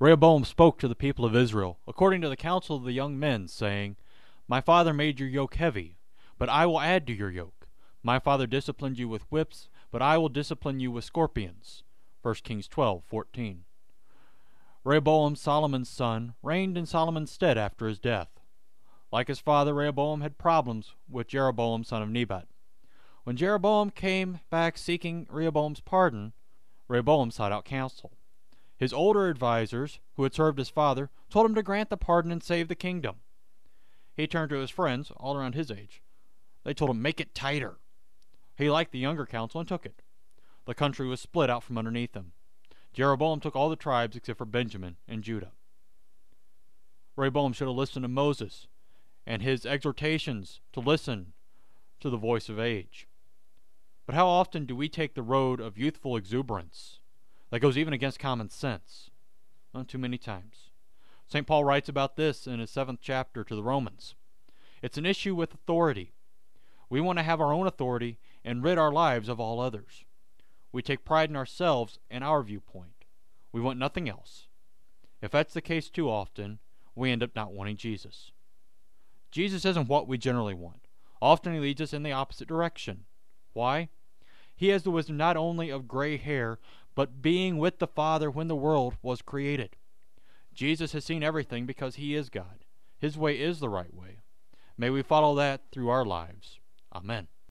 Rehoboam spoke to the people of Israel, according to the counsel of the young men, saying, My father made your yoke heavy, but I will add to your yoke. My father disciplined you with whips, but I will discipline you with scorpions. 1 Kings 12:14. Rehoboam, Solomon's son, reigned in Solomon's stead after his death. Like his father, Rehoboam had problems with Jeroboam, son of Nebat. When Jeroboam came back seeking Rehoboam's pardon, Rehoboam sought out counsel. His older advisers, who had served his father, told him to grant the pardon and save the kingdom. He turned to his friends, all around his age. They told him, make it tighter. He liked the younger counsel and took it. The country was split out from underneath him. Jeroboam took all the tribes except for Benjamin and Judah. Rehoboam should have listened to Moses and his exhortations to listen to the voice of age. But how often do we take the road of youthful exuberance that goes even against common sense. Not too many times. St. Paul writes about this in his seventh chapter to the Romans. It's an issue with authority. We want to have our own authority and rid our lives of all others. We take pride in ourselves and our viewpoint. We want nothing else. If that's the case too often, we end up not wanting Jesus. Jesus isn't what we generally want. Often he leads us in the opposite direction. Why? He has the wisdom not only of gray hair, but being with the Father when the world was created. Jesus has seen everything because he is God. His way is the right way. May we follow that through our lives. Amen.